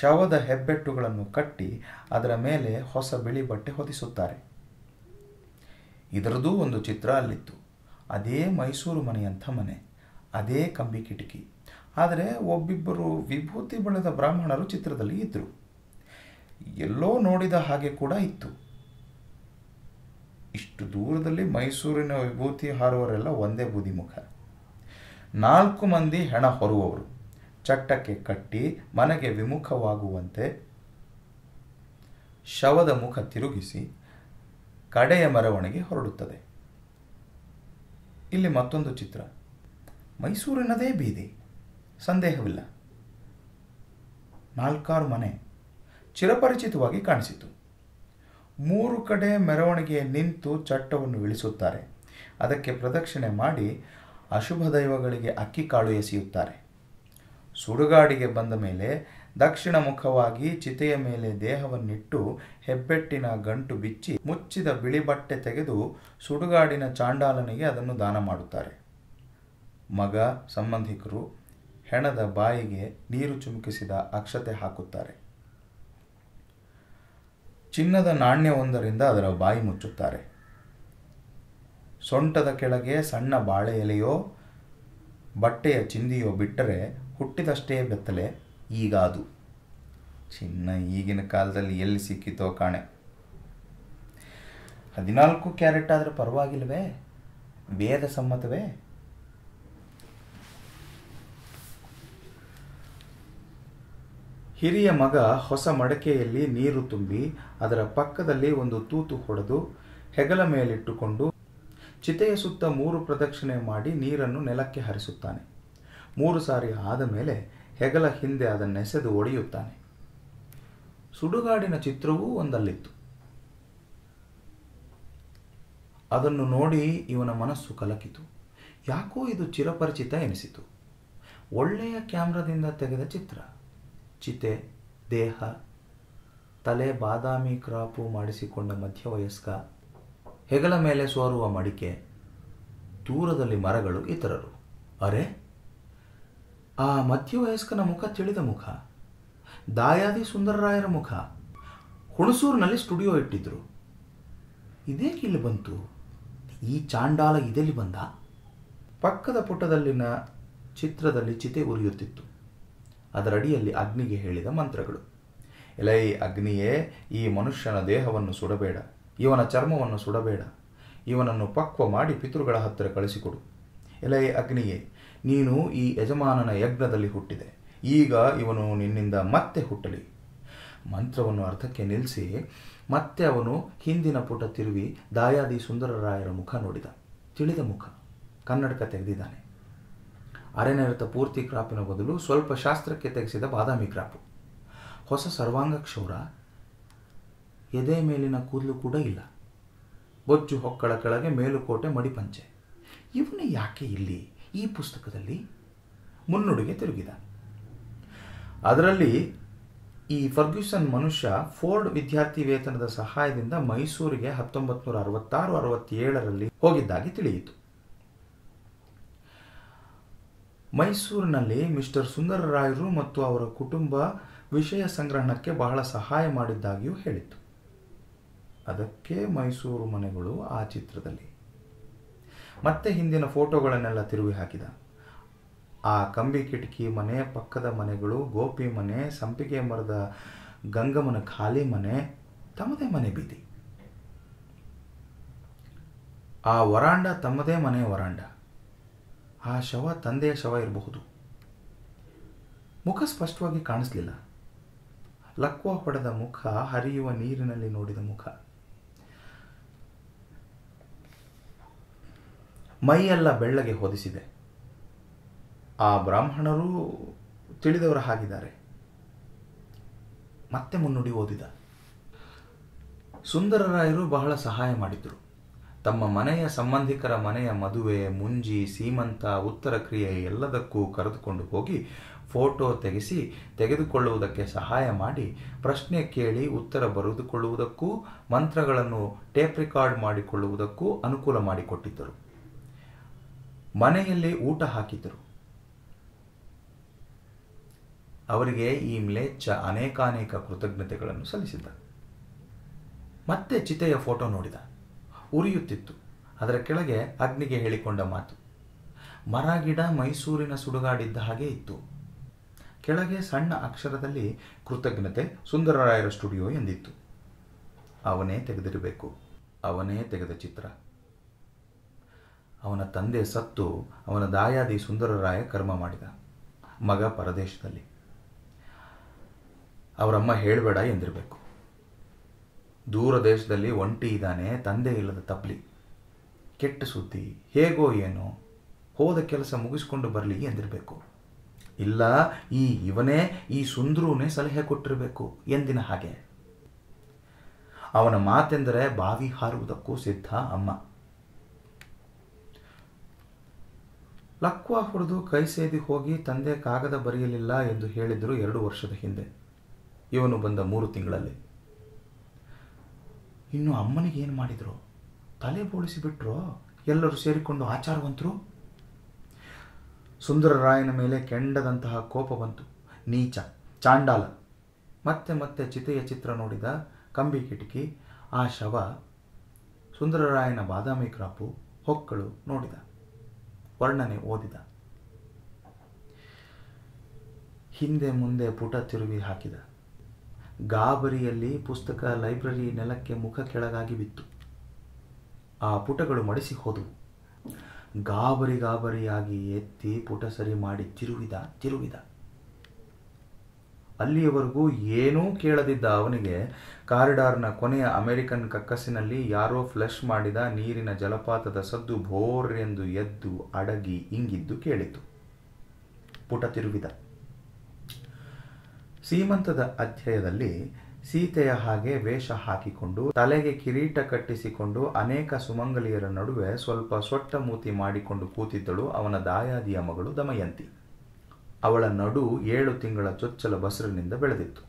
ಶವದ ಹೆಬ್ಬೆಟ್ಟುಗಳನ್ನು ಕಟ್ಟಿ ಅದರ ಮೇಲೆ ಹೊಸ ಬಿಳಿ ಬಟ್ಟೆ ಹೊದಿಸುತ್ತಾರೆ. ಇದರದೂ ಒಂದು ಚಿತ್ರ ಅಲ್ಲಿತ್ತು. ಅದೇ ಮೈಸೂರು ಮನೆಯಂಥ ಮನೆ, ಅದೇ ಕಂಬಿ ಕಿಟಕಿ. ಆದರೆ ಒಬ್ಬಿಬ್ಬರು ವಿಭೂತಿ ಬಳೆದ ಬ್ರಾಹ್ಮಣರು ಚಿತ್ರದಲ್ಲಿ ಇದ್ದರು ಎಲ್ಲೋ ನೋಡಿದ ಹಾಗೆ ಕೂಡ ಇತ್ತು. ಇಷ್ಟು ದೂರದಲ್ಲಿ ಮೈಸೂರಿನ ವಿಭೂತಿ ಹಾರುವರೆಲ್ಲ ಒಂದೇ ಬೂದಿ ಮುಖ ನಾಲ್ಕು ಮಂದಿ ಹೆಣ ಹೊರುವವರು, ಚಟ್ಟಕ್ಕೆ ಕಟ್ಟಿ ಮನೆಗೆ ವಿಮುಖವಾಗುವಂತೆ ಶವದ ಮುಖ ತಿರುಗಿಸಿ ಕಡೆಯ ಮೆರವಣಿಗೆ ಹೊರಡುತ್ತದೆ. ಇಲ್ಲಿ ಮತ್ತೊಂದು ಚಿತ್ರ. ಮೈಸೂರಿನದೇ ಬೀದಿ. ಸಂದೇಹವಿಲ್ಲ. ನಾಲ್ಕಾರು ಮನೆ ಚಿರಪರಿಚಿತವಾಗಿ ಕಾಣಿಸಿತು. ಮೂರು ಕಡೆ ಮೆರವಣಿಗೆ ನಿಂತು ಚಟ್ಟವನ್ನು ಇಳಿಸುತ್ತಾರೆ. ಅದಕ್ಕೆ ಪ್ರದಕ್ಷಿಣೆ ಮಾಡಿ ಅಶುಭ ದೈವಗಳಿಗೆ ಅಕ್ಕಿ ಕಾಳು ಎಸೆಯುತ್ತಾರೆ. ಸುಡುಗಾಡಿಗೆ ಬಂದ ಮೇಲೆ ದಕ್ಷಿಣ ಮುಖವಾಗಿ ಚಿತೆಯ ಮೇಲೆ ದೇಹವನ್ನಿಟ್ಟು ಹೆಬ್ಬೆಟ್ಟಿನ ಗಂಟು ಬಿಚ್ಚಿ ಮುಚ್ಚಿದ ಬಿಳಿ ಬಟ್ಟೆ ತೆಗೆದು ಸುಡುಗಾಡಿನ ಚಾಂಡಾಲನಿಗೆ ಅದನ್ನು ದಾನ ಮಾಡುತ್ತಾರೆ. ಮಗ, ಸಂಬಂಧಿಕರು ಹೆಣದ ಬಾಯಿಗೆ ನೀರು ಚುಮುಕಿಸಿದ ಅಕ್ಷತೆ ಹಾಕುತ್ತಾರೆ. ಚಿನ್ನದ ನಾಣ್ಯವೊಂದರಿಂದ ಅದರ ಬಾಯಿ ಮುಚ್ಚುತ್ತಾರೆ. ಸೊಂಟದ ಕೆಳಗೆ ಸಣ್ಣ ಬಾಳೆ ಎಲೆಯೋ ಬಟ್ಟೆಯ ಚಿಂದಿಯೋ ಬಿಟ್ಟರೆ ಹುಟ್ಟಿದಷ್ಟೇ ಬೆತ್ತಲೆ ಈಗ ಅದು ಚಿನ್ನ ಈಗಿನ ಕಾಲದಲ್ಲಿ ಎಲ್ಲಿ ಸಿಕ್ಕಿತೋ ಕಾಣೆ. ಹದಿನಾಲ್ಕು ಕ್ಯಾರೆಟ್ ಆದರೆ ಪರವಾಗಿಲ್ವೇ? ವೇದ ಸಮ್ಮತವೇ? ಹಿರಿಯ ಮಗ ಹೊಸ ಮಡಕೆಯಲ್ಲಿ ನೀರು ತುಂಬಿ ಅದರ ಪಕ್ಕದಲ್ಲಿ ಒಂದು ತೂತು ಹೊಡೆದು ಹೆಗಲ ಮೇಲಿಟ್ಟುಕೊಂಡು ಚಿತೆಯ ಸುತ್ತ ಮೂರು ಪ್ರದಕ್ಷಿಣೆ ಮಾಡಿ ನೀರನ್ನು ನೆಲಕ್ಕೆ ಹರಿಸುತ್ತಾನೆ. ಮೂರು ಸಾರಿ ಆದ ಮೇಲೆ ಹೆಗಲ ಹಿಂದೆ ಅದನ್ನೆಸೆದು ಒಡೆಯುತ್ತಾನೆ. ಸುಡುಗಾಡಿನ ಚಿತ್ರವೂ ಒಂದಲ್ಲಿತ್ತು. ಅದನ್ನು ನೋಡಿ ಇವನ ಮನಸ್ಸು ಕಲಕಿತು. ಯಾಕೋ ಇದು ಚಿರಪರಿಚಿತ ಎನಿಸಿತು. ಒಳ್ಳೆಯ ಕ್ಯಾಮ್ರಾದಿಂದ ತೆಗೆದ ಚಿತ್ರ. ಚಿತೆ, ದೇಹ, ತಲೆ, ಬಾದಾಮಿ ಕ್ರಾಪು ಮಾಡಿಸಿಕೊಂಡ ಮಧ್ಯವಯಸ್ಕ, ಹೆಗಲ ಮೇಲೆ ಸೋರುವ ಮಡಿಕೆ, ದೂರದಲ್ಲಿ ಮರಗಳು ಇತರರು. ಅರೆ! ಆ ಮಧ್ಯವಯಸ್ಕನ ಮುಖ ತಿಳಿದ ಮುಖ, ದಾಯಾದಿ ಸುಂದರರಾಯರ ಮುಖ ಹುಣಸೂರಿನಲ್ಲಿ ಸ್ಟುಡಿಯೋ ಇಟ್ಟಿದ್ರು. ಇದೇಕೆ ಇಲ್ಲಿ ಬಂತು? ಈ ಚಾಂಡಾಲ ಇದೆಲ್ಲಿ ಬಂದ? ಪಕ್ಕದ ಪುಟದಲ್ಲಿನ ಚಿತ್ರದಲ್ಲಿ ಚಿತೆ ಉರಿಯುತ್ತಿತ್ತು. ಅದರಡಿಯಲ್ಲಿ ಅಗ್ನಿಗೆ ಹೇಳಿದ ಮಂತ್ರಗಳು. ಎಲೈ ಅಗ್ನಿಯೇ, ಈ ಮನುಷ್ಯನ ದೇಹವನ್ನು ಸುಡಬೇಡ, ಇವನ ಚರ್ಮವನ್ನು ಸುಡಬೇಡ, ಇವನನ್ನು ಪಕ್ವ ಮಾಡಿ ಪಿತೃಗಳ ಹತ್ತಿರ ಕಳಿಸಿಕೊಡು. ಎಲೈ ಅಗ್ನಿಯೇ ನೀನು ಈ ಯಜಮಾನನ ಯಜ್ಞದಲ್ಲಿ ಹುಟ್ಟಿದೆ. ಈಗ ಇವನು ನಿನ್ನಿಂದ ಮತ್ತೆ ಹುಟ್ಟಲಿ. ಮಂತ್ರವನ್ನು ಅರ್ಥಕ್ಕೆ ನಿಲ್ಲಿಸಿ ಮತ್ತೆ ಅವನು ಹಿಂದಿನ ಪುಟ ತಿರುವಿ ದಾಯಾದಿ ಸುಂದರರಾಯರ ಮುಖ ನೋಡಿದ. ತಿಳಿದ ಮುಖ. ಕನ್ನಡಕ ತೆಗೆದಿದ್ದಾನೆ. ಅರೆನೆರೆತ ಪೂರ್ತಿ ಕ್ರಾಪಿನ ಬದಲು ಸ್ವಲ್ಪ ಶಾಸ್ತ್ರಕ್ಕೆ ತೆಗೆಸಿದ ಬಾದಾಮಿ ಕ್ರಾಪು. ಹೊಸ ಸರ್ವಾಂಗ ಕ್ಷೌರ. ಎದೆ ಮೇಲಿನ ಕೂದಲು ಕೂಡ ಇಲ್ಲ. ಬೊಜ್ಜು ಹೊಕ್ಕಳ ಕೆಳಗೆ ಮೇಲುಕೋಟೆ ಮಡಿಪಂಚೆ. ಇವನು ಯಾಕೆ ಇಲ್ಲಿ? ಈ ಪುಸ್ತಕದಲ್ಲಿ ಮುನ್ನುಡಿಗೆ ತಿರುಗಿದ. ಅದರಲ್ಲಿ ಈ ಫರ್ಗ್ಯೂಸನ್ ಮನುಷ್ಯ ಫೋರ್ಡ್ ವಿದ್ಯಾರ್ಥಿ ವೇತನದ ಸಹಾಯದಿಂದ ಮೈಸೂರಿಗೆ ಹತ್ತೊಂಬತ್ತು ನೂರ ಅರವತ್ತಾರು ಅರವತ್ತೇಳರಲ್ಲಿ ಹೋಗಿದ್ದಾಗಿ ತಿಳಿಯಿತು. ಮೈಸೂರಿನಲ್ಲಿ ಮಿಸ್ಟರ್ ಸುಂದರರಾಯರು ಮತ್ತು ಅವರ ಕುಟುಂಬ ವಿಷಯ ಸಂಗ್ರಹಣಕ್ಕೆ ಬಹಳ ಸಹಾಯ ಮಾಡಿದ್ದಾಗಿಯೂ ಹೇಳಿತ್ತು. ಅದಕ್ಕೆ ಮೈಸೂರು ಮನೆಗಳು ಆ ಚಿತ್ರದಲ್ಲಿ ಮತ್ತೆ ಹಿಂದಿನ ಫೋಟೋಗಳನ್ನೆಲ್ಲ ತಿರುವಿ ಹಾಕಿದ. ಆ ಕಂಬಿ ಕಿಟಕಿ ಮನೆ, ಪಕ್ಕದ ಮನೆಗಳು, ಗೋಪಿ ಮನೆ, ಸಂಪಿಗೆ ಮರದ ಗಂಗಮ್ಮನ ಖಾಲಿ ಮನೆ, ತಮ್ಮದೇ ಮನೆ ಬೀದಿ. ಆ ವರಾಂಡ ತಮ್ಮದೇ ಮನೆ ವರಾಂಡ. ಆ ಶವ ತಂದೆಯ ಶವ ಇರಬಹುದು. ಮುಖ ಸ್ಪಷ್ಟವಾಗಿ ಕಾಣಿಸ್ಲಿಲ್ಲ. ಲಕ್ವ ಹೊಡೆದ ಮುಖ, ಹರಿಯುವ ನೀರಿನಲ್ಲಿ ನೋಡಿದ ಮುಖ. ಮೈಯೆಲ್ಲ ಬೆಳ್ಳಗೆ ಹೊದಿಸಿದೆ. ಆ ಬ್ರಾಹ್ಮಣರು ತಿಳಿದವರ ಹಾಗಿದ್ದಾರೆ. ಮತ್ತೆ ಮುನ್ನುಡಿ ಓದಿದ. ಸುಂದರರಾಯರು ಬಹಳ ಸಹಾಯ ಮಾಡಿದ್ರು. ತಮ್ಮ ಮನೆಯ ಸಂಬಂಧಿಕರ ಮನೆಯ ಮದುವೆ, ಮುಂಜಿ, ಸೀಮಂತ, ಉತ್ತರ ಕ್ರಿಯೆ ಎಲ್ಲದಕ್ಕೂ ಕರೆದುಕೊಂಡು ಹೋಗಿ ಫೋಟೋ ತೆಗೆಸಿ ತೆಗೆದುಕೊಳ್ಳುವುದಕ್ಕೆ ಸಹಾಯ ಮಾಡಿ ಪ್ರಶ್ನೆ ಕೇಳಿ ಉತ್ತರ ಬರೆದುಕೊಳ್ಳುವುದಕ್ಕೂ, ಮಂತ್ರಗಳನ್ನು ಟೇಪ್ ರೆಕಾರ್ಡ್ ಮಾಡಿಕೊಳ್ಳುವುದಕ್ಕೂ ಅನುಕೂಲ ಮಾಡಿಕೊಟ್ಟಿದ್ದರು. ಮನೆಯಲ್ಲಿ ಊಟ ಹಾಕಿದರು. ಅವರಿಗೆ ಈ ಮ್ಲೇಚ್ಛ ಅನೇಕಾನೇಕ ಕೃತಜ್ಞತೆಗಳನ್ನು ಸಲ್ಲಿಸಿದ್ದ. ಮತ್ತೆ ಚಿತೆಯ ಫೋಟೋ ನೋಡಿದ. ಉರಿಯುತ್ತಿತ್ತು. ಅದರ ಕೆಳಗೆ ಅಗ್ನಿಗೆ ಹೇಳಿಕೊಂಡ ಮಾತು. ಮರ, ಗಿಡ, ಮೈಸೂರಿನ ಸುಡುಗಾಡಿದ್ದ ಹಾಗೆ ಇತ್ತು. ಕೆಳಗೆ ಸಣ್ಣ ಅಕ್ಷರದಲ್ಲಿ ಕೃತಜ್ಞತೆ ಸುಂದರರಾಯರ ಸ್ಟುಡಿಯೋ ಎಂದಿತ್ತು. ಅವನೇ ತೆಗೆದಿರಬೇಕು. ಅವನೇ ತೆಗೆದ ಚಿತ್ರ. ಅವನ ತಂದೆ ಸತ್ತು ಅವನ ದಾಯಾದಿ ಸುಂದರರಾಯ ಕರ್ಮ ಮಾಡಿದ ಮಗ ಪರದೇಶದಲ್ಲಿ. ಅವರಮ್ಮ ಹೇಳಬೇಡ ಎಂದಿರಬೇಕು. ದೂರ ದೇಶದಲ್ಲಿ ಒಂಟಿ ಇದ್ದಾನೆ, ತಂದೆ ಇಲ್ಲದ ತಪ್ಲಿ. ಕೆಟ್ಟ ಸುದ್ದಿ, ಹೇಗೋ ಏನೋ, ಹೋದ ಕೆಲಸ ಮುಗಿಸ್ಕೊಂಡು ಬರಲಿ ಎಂದಿರಬೇಕು. ಇಲ್ಲ, ಈ ಇವನೇ, ಈ ಸುಂದರೂನೇ ಸಲಹೆ ಕೊಟ್ಟಿರಬೇಕು ಎಂದಿನ ಹಾಗೆ. ಅವನ ಮಾತೆಂದರೆ ಬಾವಿ ಹಾರುವುದಕ್ಕೂ ಸಿದ್ಧ ಅಮ್ಮ. ಲಕ್ವ ಹೊಡೆದು ಕೈ ಸೇದಿ ಹೋಗಿ ತಂದೆ ಕಾಗದ ಬರೆಯಲಿಲ್ಲ ಎಂದು ಹೇಳಿದರು ಎರಡು ವರ್ಷದ ಹಿಂದೆ. ಇವನು ಬಂದ ಮೂರು ತಿಂಗಳಲ್ಲಿ. ಇನ್ನು ಅಮ್ಮನಿಗೆ ಏನು ಮಾಡಿದರು? ತಲೆ ಬೋಳಿಸಿಬಿಟ್ರೋ ಎಲ್ಲರೂ ಸೇರಿಕೊಂಡು ಆಚಾರವಂತರು? ಸುಂದರರಾಯನ ಮೇಲೆ ಕೆಂಡದಂತಹ ಕೋಪ ಬಂತು. ನೀಚ, ಚಾಂಡಾಲ. ಮತ್ತೆ ಮತ್ತೆ ಚಿತೆಯ ಚಿತ್ರ ನೋಡಿದ ಕಂಬಿ ಕಿಟಕಿ, ಆ ಶವ ಸುಂದರರಾಯನ ಬಾದಾಮಿ ಕ್ರಾಪು, ಹೊಕ್ಕಳು ನೋಡಿದ. ವರ್ಣನೆ ಓದಿದ. ಹಿಂದೆ ಮುಂದೆ ಪುಟ ತಿರುವಿ ಹಾಕಿದ. ಗಾಬರಿಯಲ್ಲಿ ಪುಸ್ತಕ ಲೈಬ್ರರಿ ನೆಲಕ್ಕೆ ಮುಖ ಕೆಳಗಾಗಿ ಬಿತ್ತು. ಆ ಪುಟಗಳು ಮಡಿಸಿ ಹೋದವು. ಗಾಬರಿ ಗಾಬರಿಯಾಗಿ ಎತ್ತಿ ಪುಟ ಸರಿ ಮಾಡಿ ತಿರುವಿದ ತಿರುವಿದ. ಅಲ್ಲಿಯವರೆಗೂ ಏನೂ ಕೇಳದಿದ್ದ ಅವನಿಗೆ ಕಾರಿಡಾರ್ನ ಕೊನೆಯ ಅಮೆರಿಕನ್ ಕಕ್ಕಸಿನಲ್ಲಿ ಯಾರೋ ಫ್ಲಶ್ ಮಾಡಿದ ನೀರಿನ ಜಲಪಾತದ ಸದ್ದು ಭೋರ್ ಎಂದು ಎದ್ದು ಅಡಗಿ ಇಂಗಿದ್ದು ಕೇಳಿತು. ಪುಟ ತಿರುಗಿದ. ಸೀಮಂತದ ಅಧ್ಯಾಯದಲ್ಲಿ ಸೀತೆಯ ಹಾಗೆ ವೇಷ ಹಾಕಿಕೊಂಡು ತಲೆಗೆ ಕಿರೀಟ ಕಟ್ಟಿಸಿಕೊಂಡು ಅನೇಕ ಸುಮಂಗಲಿಯರ ನಡುವೆ ಸ್ವಲ್ಪ ಸೊಟ್ಟ ಮೂತಿ ಮಾಡಿಕೊಂಡು ಕೂತಿದ್ದಳು ಅವನ ದಾಯಾದಿಯ ಮಗಳು ದಮಯಂತಿ. ಅವಳ ನಡು ಏಳು ತಿಂಗಳ ಚೊಚ್ಚಲ ಬಸರಿನಿಂದ ಬೆಳೆದಿತ್ತು.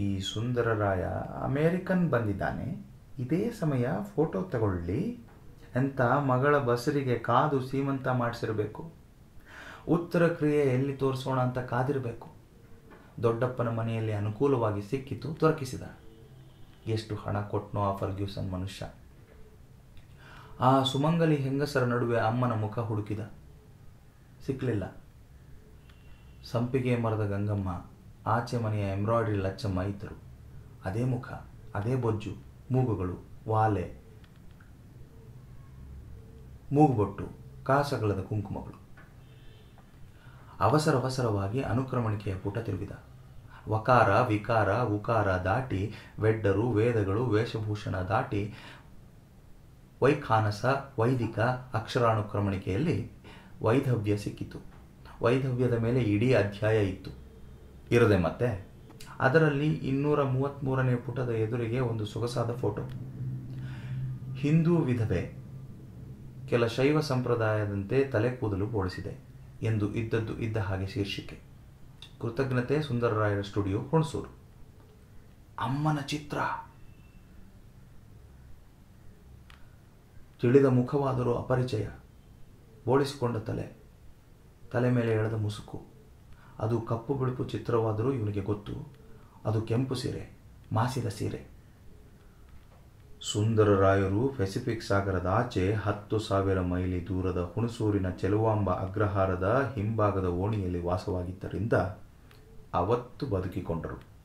ಈ ಸುಂದರರಾಯ ಅಮೇರಿಕನ್ ಬಂದಿದ್ದಾನೆ. ಇದೇ ಸಮಯ ಫೋಟೋ ತಗೊಳ್ಳಿ. ಅಂತ ಮಗಳ ಬಸರಿಗೆ ಕಾದು ಸೀಮಂತ ಮಾಡಿಸಿರಬೇಕು. ಉತ್ತರ ಕ್ರಿಯೆ ಎಲ್ಲಿ ತೋರಿಸೋಣ ಅಂತ ಕಾದಿರಬೇಕು. ದೊಡ್ಡಪ್ಪನ ಮನೆಯಲ್ಲಿ ಅನುಕೂಲವಾಗಿ ಸಿಕ್ಕಿತು, ದೊರಕಿಸಿದ. ಎಷ್ಟು ಹಣ ಕೊಟ್ನೋ ಆ ಫರ್ಗ್ಯೂಸನ್ ಮನುಷ್ಯ. ಆ ಸುಮಂಗಲಿ ಹೆಂಗಸರ ನಡುವೆ ಅಮ್ಮನ ಮುಖ ಹುಡುಕಿದ. ಸಿಕ್ಕಲಿಲ್ಲ ಸಂಪಿಗೆ ಮರದ ಗಂಗಮ್ಮ, ಆಚೆ ಮನೆಯ ಎಂಬ್ರಾಯ್ಡ್ರಿ ಲಚ್ಚಮ್ಮ ಇದ್ದರು ಅದೇ ಮುಖ, ಅದೇ ಬೊಜ್ಜು, ಮೂಗುಗಳು, ವಾಲೆ, ಮೂಗುಬೊಟ್ಟು ಕಾಸಗಳದ ಕುಂಕುಮಗಳು. ಅವಸರವಸರವಾಗಿ ಅನುಕ್ರಮಣಿಕೆಯ ಪುಟ ತಿರುಗಿದ. ವಕಾರ, ವಿಕಾರ, ಉಕಾರ ದಾಟಿ, ವೆಡ್ಡರು, ವೇದಗಳು, ವೇಷಭೂಷಣ ದಾಟಿ, ವೈಖಾನಸ, ವೈದಿಕ ಅಕ್ಷರಾನುಕ್ರಮಣಿಕೆಯಲ್ಲಿ ವೈಧವ್ಯ ಸಿಕ್ಕಿತು. ವೈಧವ್ಯದ ಮೇಲೆ ಇಡೀ ಅಧ್ಯಾಯ ಇತ್ತು. ಇರದೆ ಮತ್ತೆ? ಅದರಲ್ಲಿ ಇನ್ನೂರ ಮೂವತ್ತ್ಮೂರನೇ ಪುಟದ ಎದುರಿಗೆ ಒಂದು ಸೊಗಸಾದ ಫೋಟೋ. ಹಿಂದೂ ವಿಧವೆ ಕೆಲ ಶೈವ ಸಂಪ್ರದಾಯದಂತೆ ತಲೆ ಕೂದಲು ಬೋಳಿಸಿದೆ ಎಂದು ಇದ್ದದ್ದು ಇದ್ದ ಹಾಗೆ ಶೀರ್ಷಿಕೆ. ಕೃತಜ್ಞತೆ ಸುಂದರರಾಯರ ಸ್ಟುಡಿಯೋ ಹುಣಸೂರು. ಅಮ್ಮನ ಚಿತ್ರ. ತಿಳಿದ ಮುಖವಾದರೂ ಅಪರಿಚಯ. ಬೋಳಿಸಿಕೊಂಡ ತಲೆ. ತಲೆ ಮೇಲೆ ಎಳೆದ ಮುಸುಕು. ಅದು ಕಪ್ಪು ಬಿಳುಪು ಚಿತ್ರವಾದರೂ ಇವನಿಗೆ ಗೊತ್ತು. ಅದು ಕೆಂಪು ಸೀರೆ, ಮಾಸಿದ ಸೀರೆ. ಸುಂದರರಾಯರು ಪೆಸಿಫಿಕ್ ಸಾಗರದ ಆಚೆ ಹತ್ತು ಸಾವಿರ ಮೈಲಿ ದೂರದ ಹುಣಸೂರಿನ ಚೆಲುವಾಂಬ ಅಗ್ರಹಾರದ ಹಿಂಭಾಗದ ಓಣಿಯಲ್ಲಿ ವಾಸವಾಗಿದ್ದರಿಂದ ಅವತ್ತು ಬದುಕಿಕೊಂಡರು.